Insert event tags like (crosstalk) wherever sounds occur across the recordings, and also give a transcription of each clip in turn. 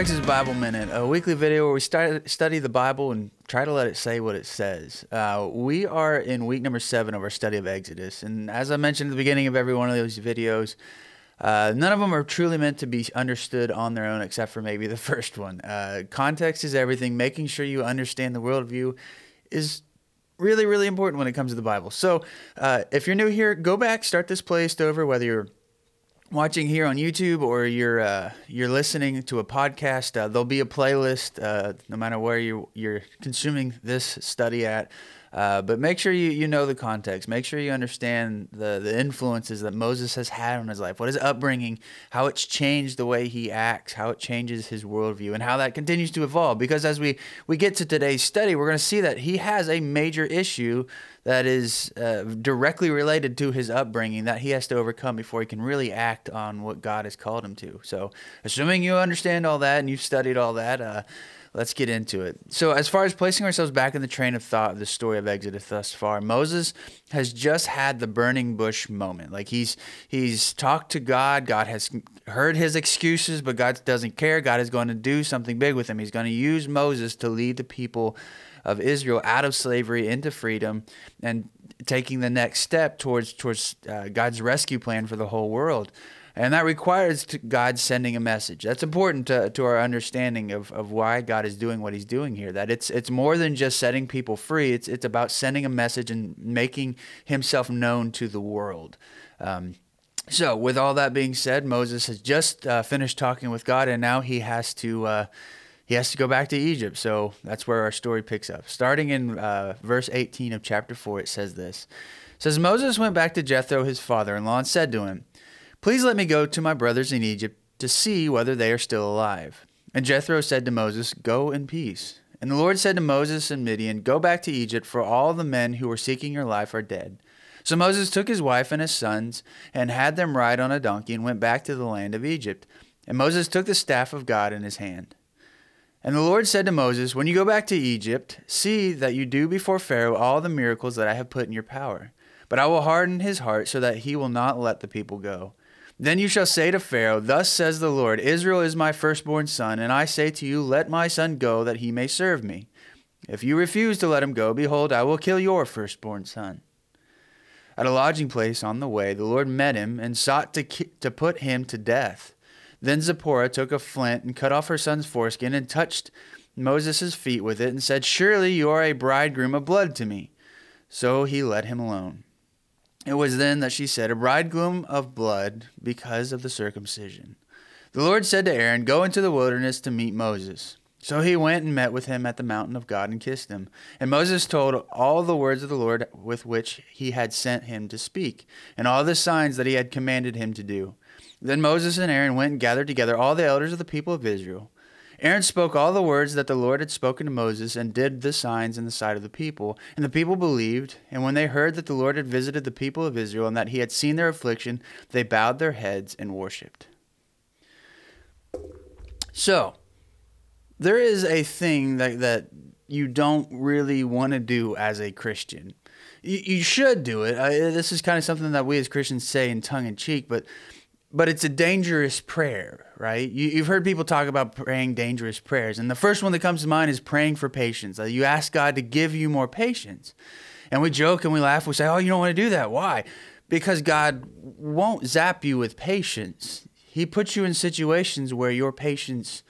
Exodus Bible Minute, a weekly video where we start, study the Bible and try to let it say what it says. Uh, we are in week number seven of our study of Exodus. And as I mentioned at the beginning of every one of those videos, uh, none of them are truly meant to be understood on their own, except for maybe the (laughs) first one. Uh, context is everything. Making sure you understand the worldview is really, really important when it comes to the Bible. So uh, if you're new here, go back, start this playlist over, whether you're watching here on YouTube or you're uh, you're listening to a podcast, uh, there'll be a playlist uh, no matter where you you're consuming this study at. Uh, but make sure you, you know the context. Make sure you understand the, the influences that Moses has had on his life, what his upbringing, how it's changed the way he acts, how it changes his worldview, and how that continues to evolve. Because as we, we get to today's study, we're going to see that he has a major issue that is uh, directly related to his upbringing that he has to overcome before he can really act on what God has called him to. So, assuming you understand all that and you've studied all that, uh, let's get into it. So, as far as placing ourselves back in the train of thought of the story of Exodus thus far, Moses has just had the burning bush moment. Like he's he's talked to God. God has heard his excuses, but God doesn't care. God is going to do something big with him. He's going to use Moses to lead the people of Israel out of slavery into freedom and taking the next step towards towards uh, God's rescue plan for the whole world. And that requires God sending a message. That's important to, to our understanding of, of why God is doing what he's doing here. That it's it's more than just setting people free. It's it's about sending a message and making himself known to the world. Um, so, with all that being said, Moses has just uh, finished talking with God, and now he has to uh, he has to go back to Egypt. So that's where our story picks up. Starting in uh, verse 18 of chapter 4, it says this. It says, Moses went back to Jethro, his father-in-law, and said to him, Please let me go to my brothers in Egypt to see whether they are still alive. And Jethro said to Moses, Go in peace. And the Lord said to Moses and Midian, Go back to Egypt, for all the men who were seeking your life are dead. So Moses took his wife and his sons, and had them ride on a donkey, and went back to the land of Egypt. And Moses took the staff of God in his hand. And the Lord said to Moses, When you go back to Egypt, see that you do before Pharaoh all the miracles that I have put in your power. But I will harden his heart so that he will not let the people go. Then you shall say to Pharaoh, Thus says the Lord, Israel is my firstborn son, and I say to you, Let my son go, that he may serve me. If you refuse to let him go, behold, I will kill your firstborn son. At a lodging place on the way, the Lord met him and sought to, to put him to death. Then Zipporah took a flint and cut off her son's foreskin and touched Moses' feet with it and said, Surely you are a bridegroom of blood to me. So he let him alone. It was then that she said, A bridegroom of blood because of the circumcision. The Lord said to Aaron, Go into the wilderness to meet Moses. So he went and met with him at the mountain of God and kissed him. And Moses told all the words of the Lord with which he had sent him to speak, and all the signs that he had commanded him to do. Then Moses and Aaron went and gathered together all the elders of the people of Israel. Aaron spoke all the words that the Lord had spoken to Moses and did the signs in the sight of the people. And the people believed. And when they heard that the Lord had visited the people of Israel and that he had seen their affliction, they bowed their heads and worshipped. So, there is a thing that, that you don't really want to do as a Christian. You, you should do it. Uh, this is kind of something that we as Christians say in tongue in cheek, but but it's a dangerous prayer, right? You, have heard people talk about praying dangerous prayers. And the first one that comes to mind is praying for patience. You ask God to give you more patience. And we joke and we laugh. We say, oh, you don't want to do that. Why? Because God won't zap you with patience. He puts you in situations where your patience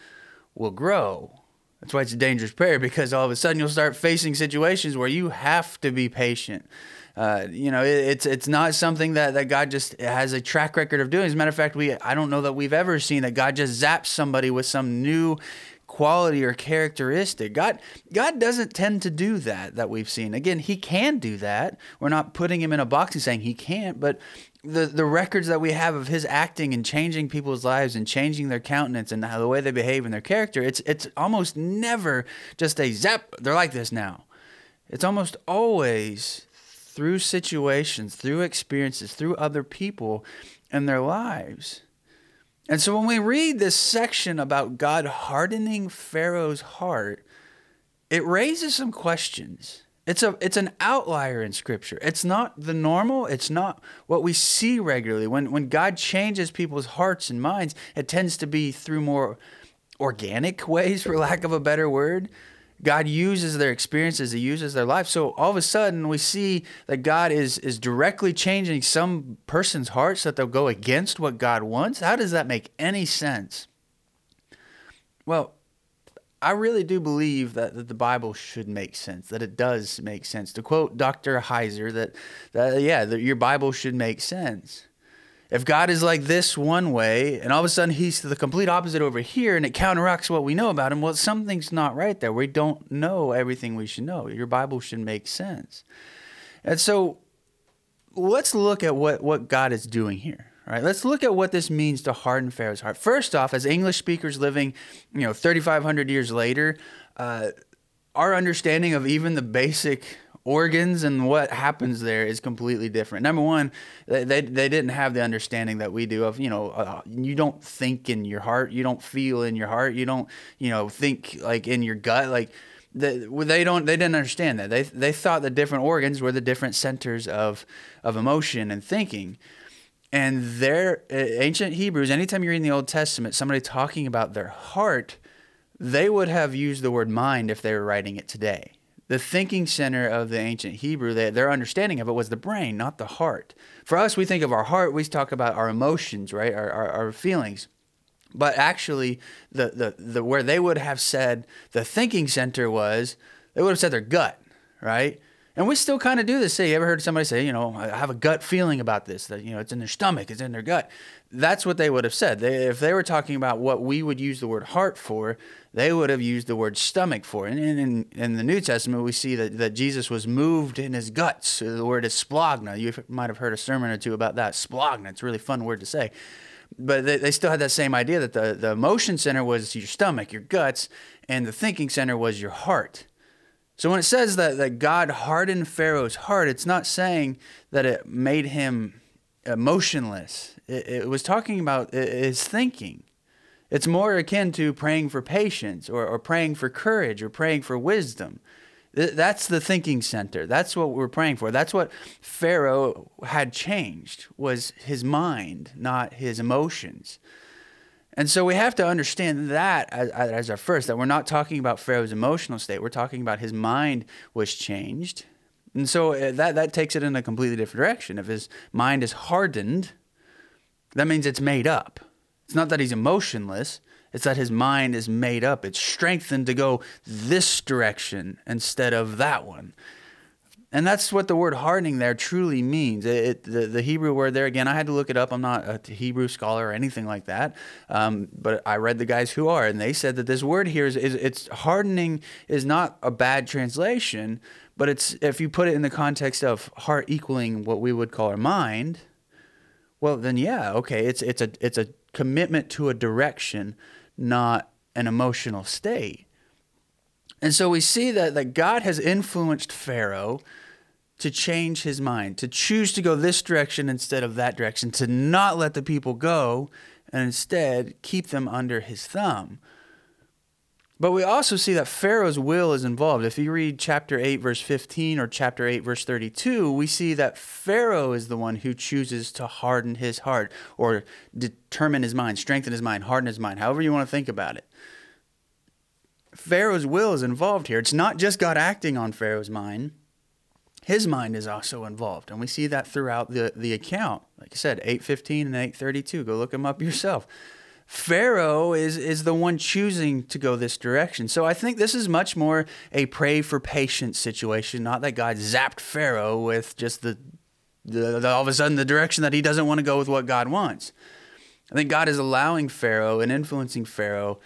will grow. That's why it's a dangerous prayer because all of a sudden you'll start facing situations where you have to be patient uh, you know, it, it's it's not something that, that God just has a track record of doing. As a matter of fact, we I don't know that we've ever seen that God just zaps somebody with some new quality or characteristic. God God doesn't tend to do that that we've seen. Again, he can do that. We're not putting him in a box and saying he can't, but the the records that we have of his acting and changing people's lives and changing their countenance and the way they behave and their character, it's it's almost never just a zap, they're like this now. It's almost always through situations, through experiences, through other people and their lives. And so when we read this section about God hardening Pharaoh's heart, it raises some questions. It's a it's an outlier in scripture. It's not the normal, it's not what we see regularly. When when God changes people's hearts and minds, it tends to be through more organic (laughs) ways, for lack of a better word. God uses their experiences, He uses their life. So all of a sudden, we see that God is is directly changing some person's heart so that they'll go against what God wants. How does that make any sense? Well, I really do believe that, that the Bible should make sense, that it does make sense. To quote Dr. Heiser, that, that yeah, that your Bible should make sense. If God is like this one way, and all of a sudden he's the complete opposite over here, and it counteracts what we know about him, well, something's not right there. We don't know everything we should know. Your Bible should make sense. And so let's look at what, what God is doing here. All right, let's look at what this means to harden Pharaoh's heart. First off, as English speakers living, you know, 3,500 years later, uh, our understanding of even the basic organs and what happens there is completely different. Number one, they, they, they didn't have the understanding that we do of, you know, uh, you don't think in your heart, you don't feel in your heart, you don't, you know, think like in your gut. Like, they, they don't they didn't understand that they they thought the different organs were the different centers of of emotion and thinking and their uh, ancient hebrews anytime you're in the old testament somebody talking about their heart they would have used the word mind if they were writing it today the thinking center of the ancient Hebrew, they, their understanding of it was the brain, not the heart. For us, we think of our heart, we talk about our emotions, right? Our, our, our feelings. But actually, the, the, the where they would have said the thinking center was, they would have said their gut, right? And we still kind of do this. Say, you ever heard somebody say, you know, I have a gut feeling about this, that, you know, it's in their stomach, it's in their gut. That's what they would have said. They, if they were talking about what we would use the word heart for, they would have used the word stomach for. And in, in the New Testament, we see that, that Jesus was moved in his guts. The word is splagna. You might have heard a sermon or two about that. Splagna. It's a really fun word to say. But they, they still had that same idea that the, the emotion center was your stomach, your guts, and the thinking center was your heart. So when it says that, that God hardened Pharaoh's heart, it's not saying that it made him emotionless. It, it was talking about his thinking. It's more akin to praying for patience or, or praying for courage or praying for wisdom. That's the thinking center. That's what we're praying for. That's what Pharaoh had changed was his mind, not his emotions. And so we have to understand that as, as, our first, that we're not talking about Pharaoh's emotional state. We're talking about his mind was changed. And so uh, that, that takes it in a completely different direction. If his mind is hardened, that means it's made up. It's not that he's emotionless, it's that his mind is made up. It's strengthened to go this direction instead of that one. And that's what the word hardening there truly means. It, it, the, the Hebrew word there, again, I had to look it up. I'm not a Hebrew scholar or anything like that. Um, but I read the guys who are, and they said that this word here is, is it's hardening is not a bad translation, but it's if you put it in the context of heart equaling what we would call our mind, well, then yeah, okay, it's it's a it's a commitment to a direction, not an emotional state. And so we see that, that God has influenced Pharaoh to change his mind, to choose to go this direction instead of that direction, to not let the people go and instead keep them under his thumb. But we also see that Pharaoh's will is involved. If you read chapter 8, verse 15, or chapter 8, verse 32, we see that Pharaoh is the one who chooses to harden his heart or determine his mind, strengthen his mind, harden his mind, however you want to think about it. Pharaoh's will is involved here. It's not just God acting on Pharaoh's mind, his mind is also involved. And we see that throughout the, the account. Like I said, 815 and 832. Go look them up yourself. Pharaoh is is the one choosing to go this direction. So I think this is much more a pray for patience situation, not that God zapped Pharaoh with just the, the, the all of a sudden the direction that he doesn't want to go with what God wants. I think God is allowing Pharaoh and influencing Pharaoh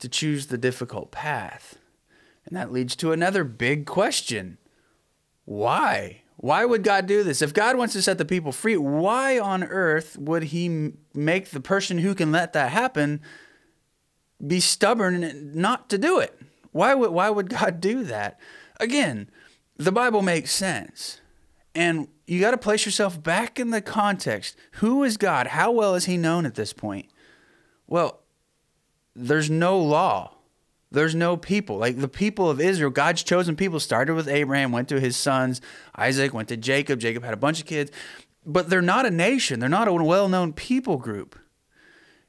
to choose the difficult path. And that leads to another big question. Why? Why would God do this? If God wants to set the people free, why on earth would He make the person who can let that happen be stubborn not to do it? Why would, why would God do that? Again, the Bible makes sense. And you got to place yourself back in the context. Who is God? How well is He known at this point? Well, there's no law there's no people. Like the people of Israel, God's chosen people started with Abraham, went to his sons, Isaac, went to Jacob. Jacob had a bunch of kids, but they're not a nation. They're not a well known people group.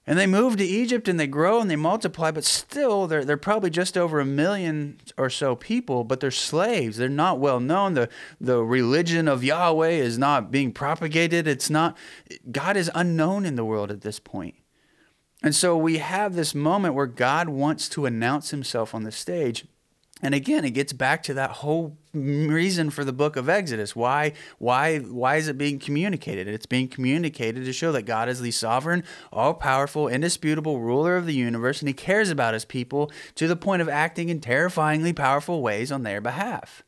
And they move to Egypt and they grow and they multiply, but still they're, they're probably just over a million or so people, but they're slaves. They're not well known. The, the religion of Yahweh is not being propagated. It's not, God is unknown in the world at this point. And so we have this moment where God wants to announce himself on the stage. And again, it gets back to that whole reason for the book of Exodus. Why, why, why is it being communicated? It's being communicated to show that God is the sovereign, all powerful, indisputable ruler of the universe, and he cares about his people to the point of acting in terrifyingly powerful ways on their behalf.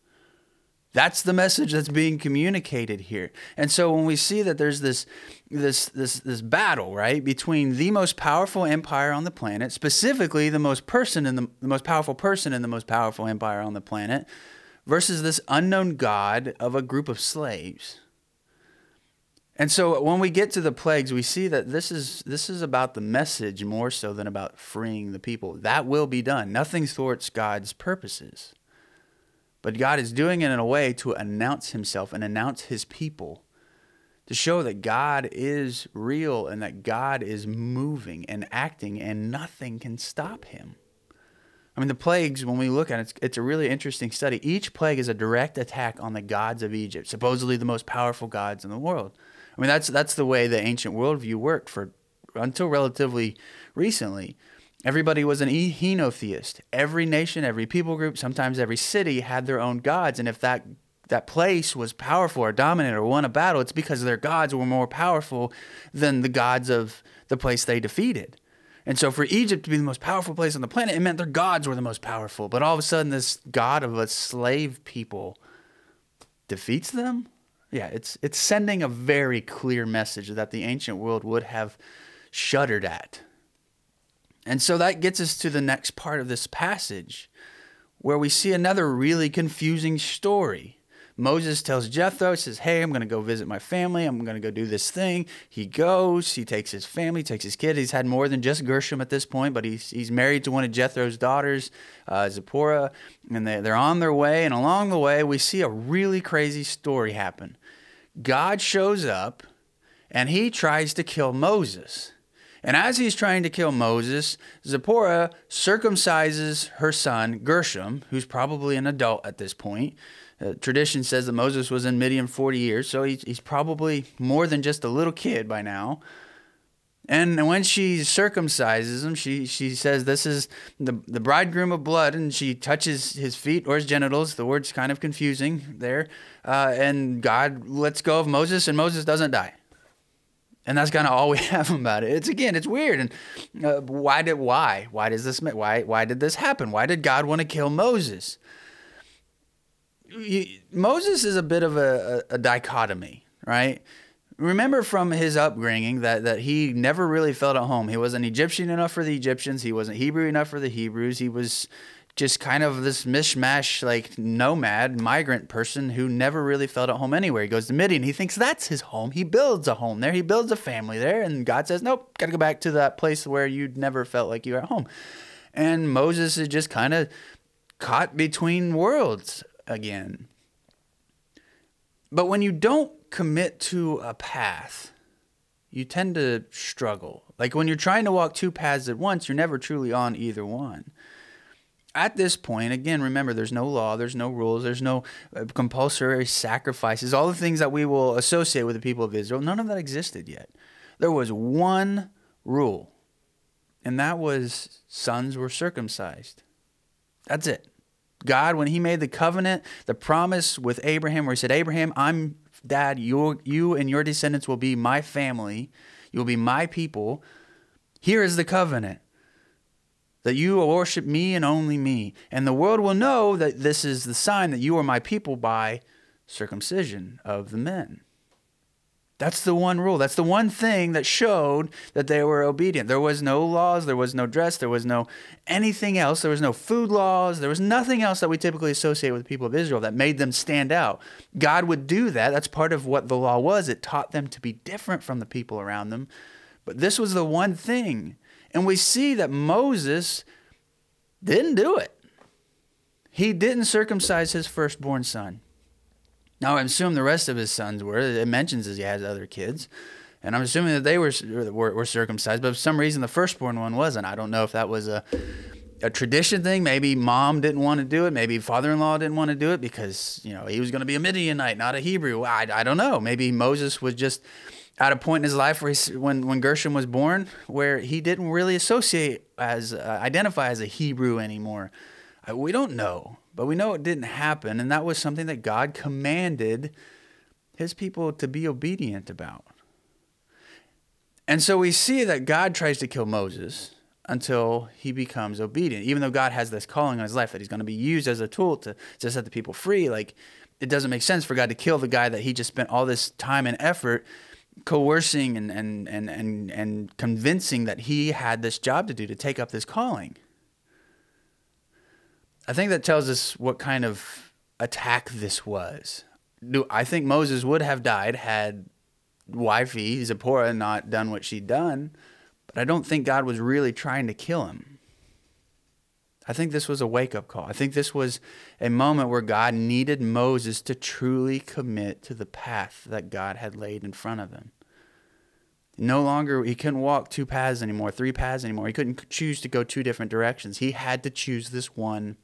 That's the message that's being communicated here. And so when we see that there's this this this this battle, right, between the most powerful empire on the planet, specifically the most person in the, the most powerful person in the most powerful empire on the planet, versus this unknown god of a group of slaves. And so when we get to the plagues, we see that this is this is about the message more so than about freeing the people. That will be done. Nothing thwarts God's purposes. But God is doing it in a way to announce himself and announce his people, to show that God is real and that God is moving and acting and nothing can stop him. I mean, the plagues, when we look at it, it's, it's, a really interesting study. Each plague is a direct attack on the gods of Egypt, supposedly the most powerful gods in the world. I mean, that's, that's the way the ancient worldview worked for until relatively recently. Everybody was an henotheist. Every nation, every people group, sometimes every city had their own gods. And if that that place was powerful or dominant or won a battle, it's because their gods were more powerful than the gods of the place they defeated. And so for Egypt to be the most powerful place on the planet, it meant their gods were the most powerful. But all of a sudden, this god of a slave people defeats them? Yeah, it's it's sending a very clear message that the ancient world would have shuddered at and so that gets us to the next part of this passage where we see another really confusing story. Moses tells Jethro, says, Hey, I'm going to go visit my family. I'm going to go do this thing. He goes, he takes his family, takes his kid. He's had more than just Gershom at this point, but he's, he's married to one of Jethro's daughters, uh, Zipporah, and they, they're on their way. And along the way, we see a really crazy story happen. God shows up and he tries to kill Moses. And as he's trying to kill Moses, Zipporah circumcises her son, Gershom, who's probably an adult at this point. Uh, tradition says that Moses was in Midian 40 years, so he's, he's probably more than just a little kid by now. And when she circumcises him, she, she says, This is the, the bridegroom of blood, and she touches his feet or his genitals. The word's kind of confusing there. Uh, and God lets go of Moses, and Moses doesn't die and that's kind of all we (laughs) have about it. It's again, it's weird. And uh, why did why why does this why why did this happen? Why did God want to kill Moses? Moses is a bit of a, a, a dichotomy, right? Remember from his upbringing that, that he never really felt at home. He wasn't Egyptian enough for the Egyptians. He wasn't Hebrew enough for the Hebrews. He was just kind of this mishmash, like nomad, migrant person who never really felt at home anywhere. He goes to Midian. He thinks that's his home. He builds a home there. He builds a family there. And God says, nope, got to go back to that place where you'd never felt like you were at home. And Moses is just kind of caught between worlds again. But when you don't commit to a path, you tend to struggle. Like when you're trying to walk two paths at once, you're never truly on either one at this point, again, remember there's no law, there's no rules, there's no uh, compulsory sacrifices, all the things that we will associate with the people of Israel, none of that existed yet. There was one rule, and that was sons were circumcised. That's it. God, when He made the covenant, the promise with Abraham, where He said, Abraham, I'm dad, you, you and your descendants will be my family, you'll be my people. Here is the covenant that you will worship me and only me. And the world will know that this is the sign that you are my people by circumcision of the men. That's the one rule. That's the one thing that showed that they were obedient. There was no laws, there was no dress, there was no anything else. There was no food laws, there was nothing else that we typically associate with the people of Israel that made them stand out. God would do that. That's part of what the law was. It taught them to be different from the people around them. But this was the one thing and we see that Moses didn't do it. He didn't circumcise his firstborn son. Now, I assume the rest of his sons were. It mentions as he has other kids. And I'm assuming that they were, were, were circumcised, but for some reason the firstborn one wasn't. I don't know if that was a a tradition thing. Maybe mom didn't want to do it. Maybe father-in-law didn't want to do it because you know he was going to be a Midianite, not a Hebrew. I, I don't know. Maybe Moses was just at a point in his life where he, when when Gershom was born, where he didn't really associate as uh, identify as a Hebrew anymore. Uh, we don't know, but we know it didn't happen, and that was something that God commanded His people to be obedient about. And so we see that God tries to kill Moses until he becomes obedient. Even though God has this calling on his life that he's going to be used as a tool to, to set the people free, like it doesn't make sense for God to kill the guy that he just spent all this time and effort coercing and, and, and, and, and convincing that he had this job to do to take up this calling. I think that tells us what kind of attack this was. Do I think Moses would have died had wifey Zipporah not done what she'd done? But I don't think God was really trying to kill him. I think this was a wake up call. I think this was a moment where God needed Moses to truly commit to the path that God had laid in front of him. No longer, he couldn't walk two paths anymore, three paths anymore. He couldn't choose to go two different directions. He had to choose this one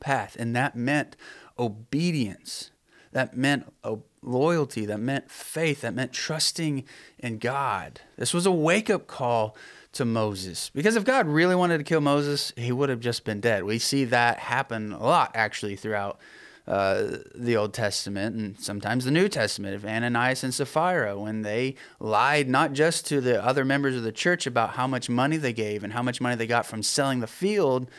path. And that meant obedience. That meant loyalty, that meant faith, that meant trusting in God. This was a wake up call to Moses. Because if God really wanted to kill Moses, he would have just been dead. We see that happen a lot actually throughout uh, the Old Testament and sometimes the New Testament of Ananias and Sapphira when they lied not just to the other members of the church about how much money they gave and how much money they got from selling the field,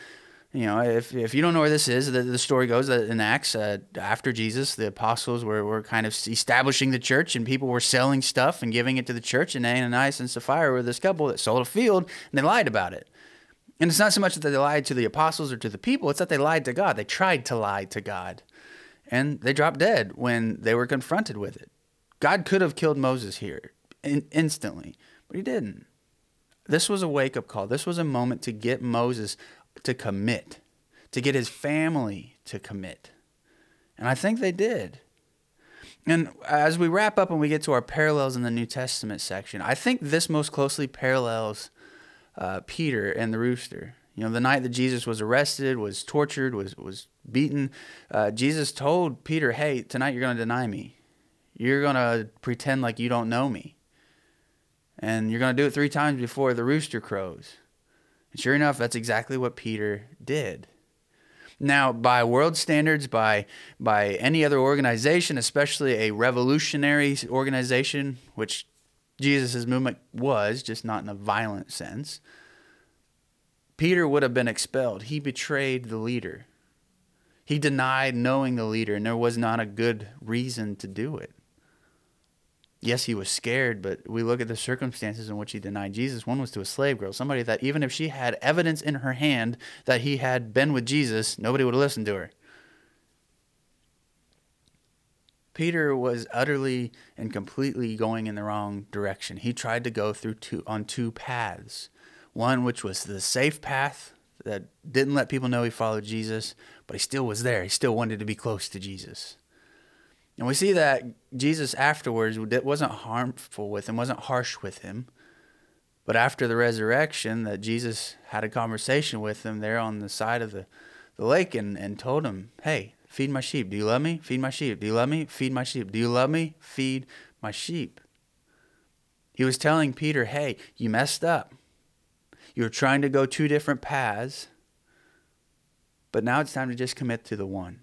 you know, if, if you don't know where this is, the, the story goes that in Acts, uh, after Jesus, the apostles were, were kind of establishing the church and people were selling stuff and giving it to the church. And Ananias and Sapphira were this couple that sold a field and they lied about it. And it's not so much that they lied to the apostles or to the people, it's that they lied to God. They tried to lie to God. And they dropped dead when they were confronted with it. God could have killed Moses here in, instantly, but he didn't. This was a wake up call. This was a moment to get Moses to commit, to get his family to commit. And I think they did. And as we wrap up and we get to our parallels in the New Testament section, I think this most closely parallels uh, Peter and the rooster. You know, the night that Jesus was arrested, was tortured, was was beaten, uh, Jesus told Peter, "Hey, tonight you're going to deny me. You're going to pretend like you don't know me, and you're going to do it three times before the rooster crows." And sure enough, that's exactly what Peter did. Now, by world standards, by by any other organization, especially a revolutionary organization, which Jesus' movement was, just not in a violent sense, Peter would have been expelled. He betrayed the leader. He denied knowing the leader, and there was not a good reason to do it yes, he was scared, but we look at the circumstances in which he denied Jesus. One was to a slave girl, somebody that even if she had evidence in her hand that he had been with Jesus, nobody would listen to her. Peter was utterly and completely going in the wrong direction. He tried to go through two on two paths. One which was the safe path that didn't let people know he followed Jesus, but he still was there. He still wanted to be close to Jesus. And we see that Jesus afterwards wasn't harmful with him, wasn't harsh with him. But after the resurrection, that Jesus had a conversation with him there on the side of the, the lake and, and told him, Hey, feed my sheep. Do you love me? Feed my sheep. Do you love me? Feed my sheep. Do you love me? Feed my sheep. He was telling Peter, Hey, you messed up. You were trying to go two different paths, but now it's time to just commit to the one.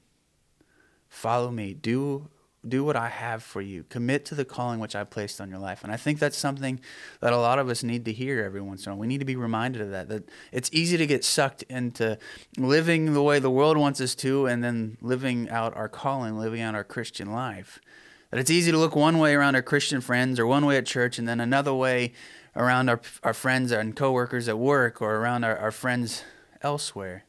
Follow me. Do do what I have for you. Commit to the calling which I placed on your life. And I think that's something that a lot of us need to hear every once in a while. We need to be reminded of that. That it's easy to get sucked into living the way the world wants us to and then living out our calling, living out our Christian life. That it's easy to look one way around our Christian friends or one way at church and then another way around our, our friends and coworkers at work or around our, our friends elsewhere.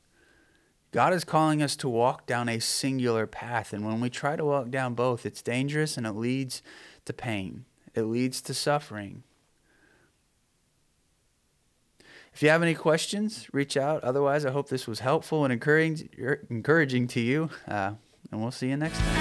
God is calling us to walk down a singular path. And when we try to walk down both, it's dangerous and it leads to pain, it leads to suffering. If you have any questions, reach out. Otherwise, I hope this was helpful and encouraging, to you. Uh, and we'll see you next time.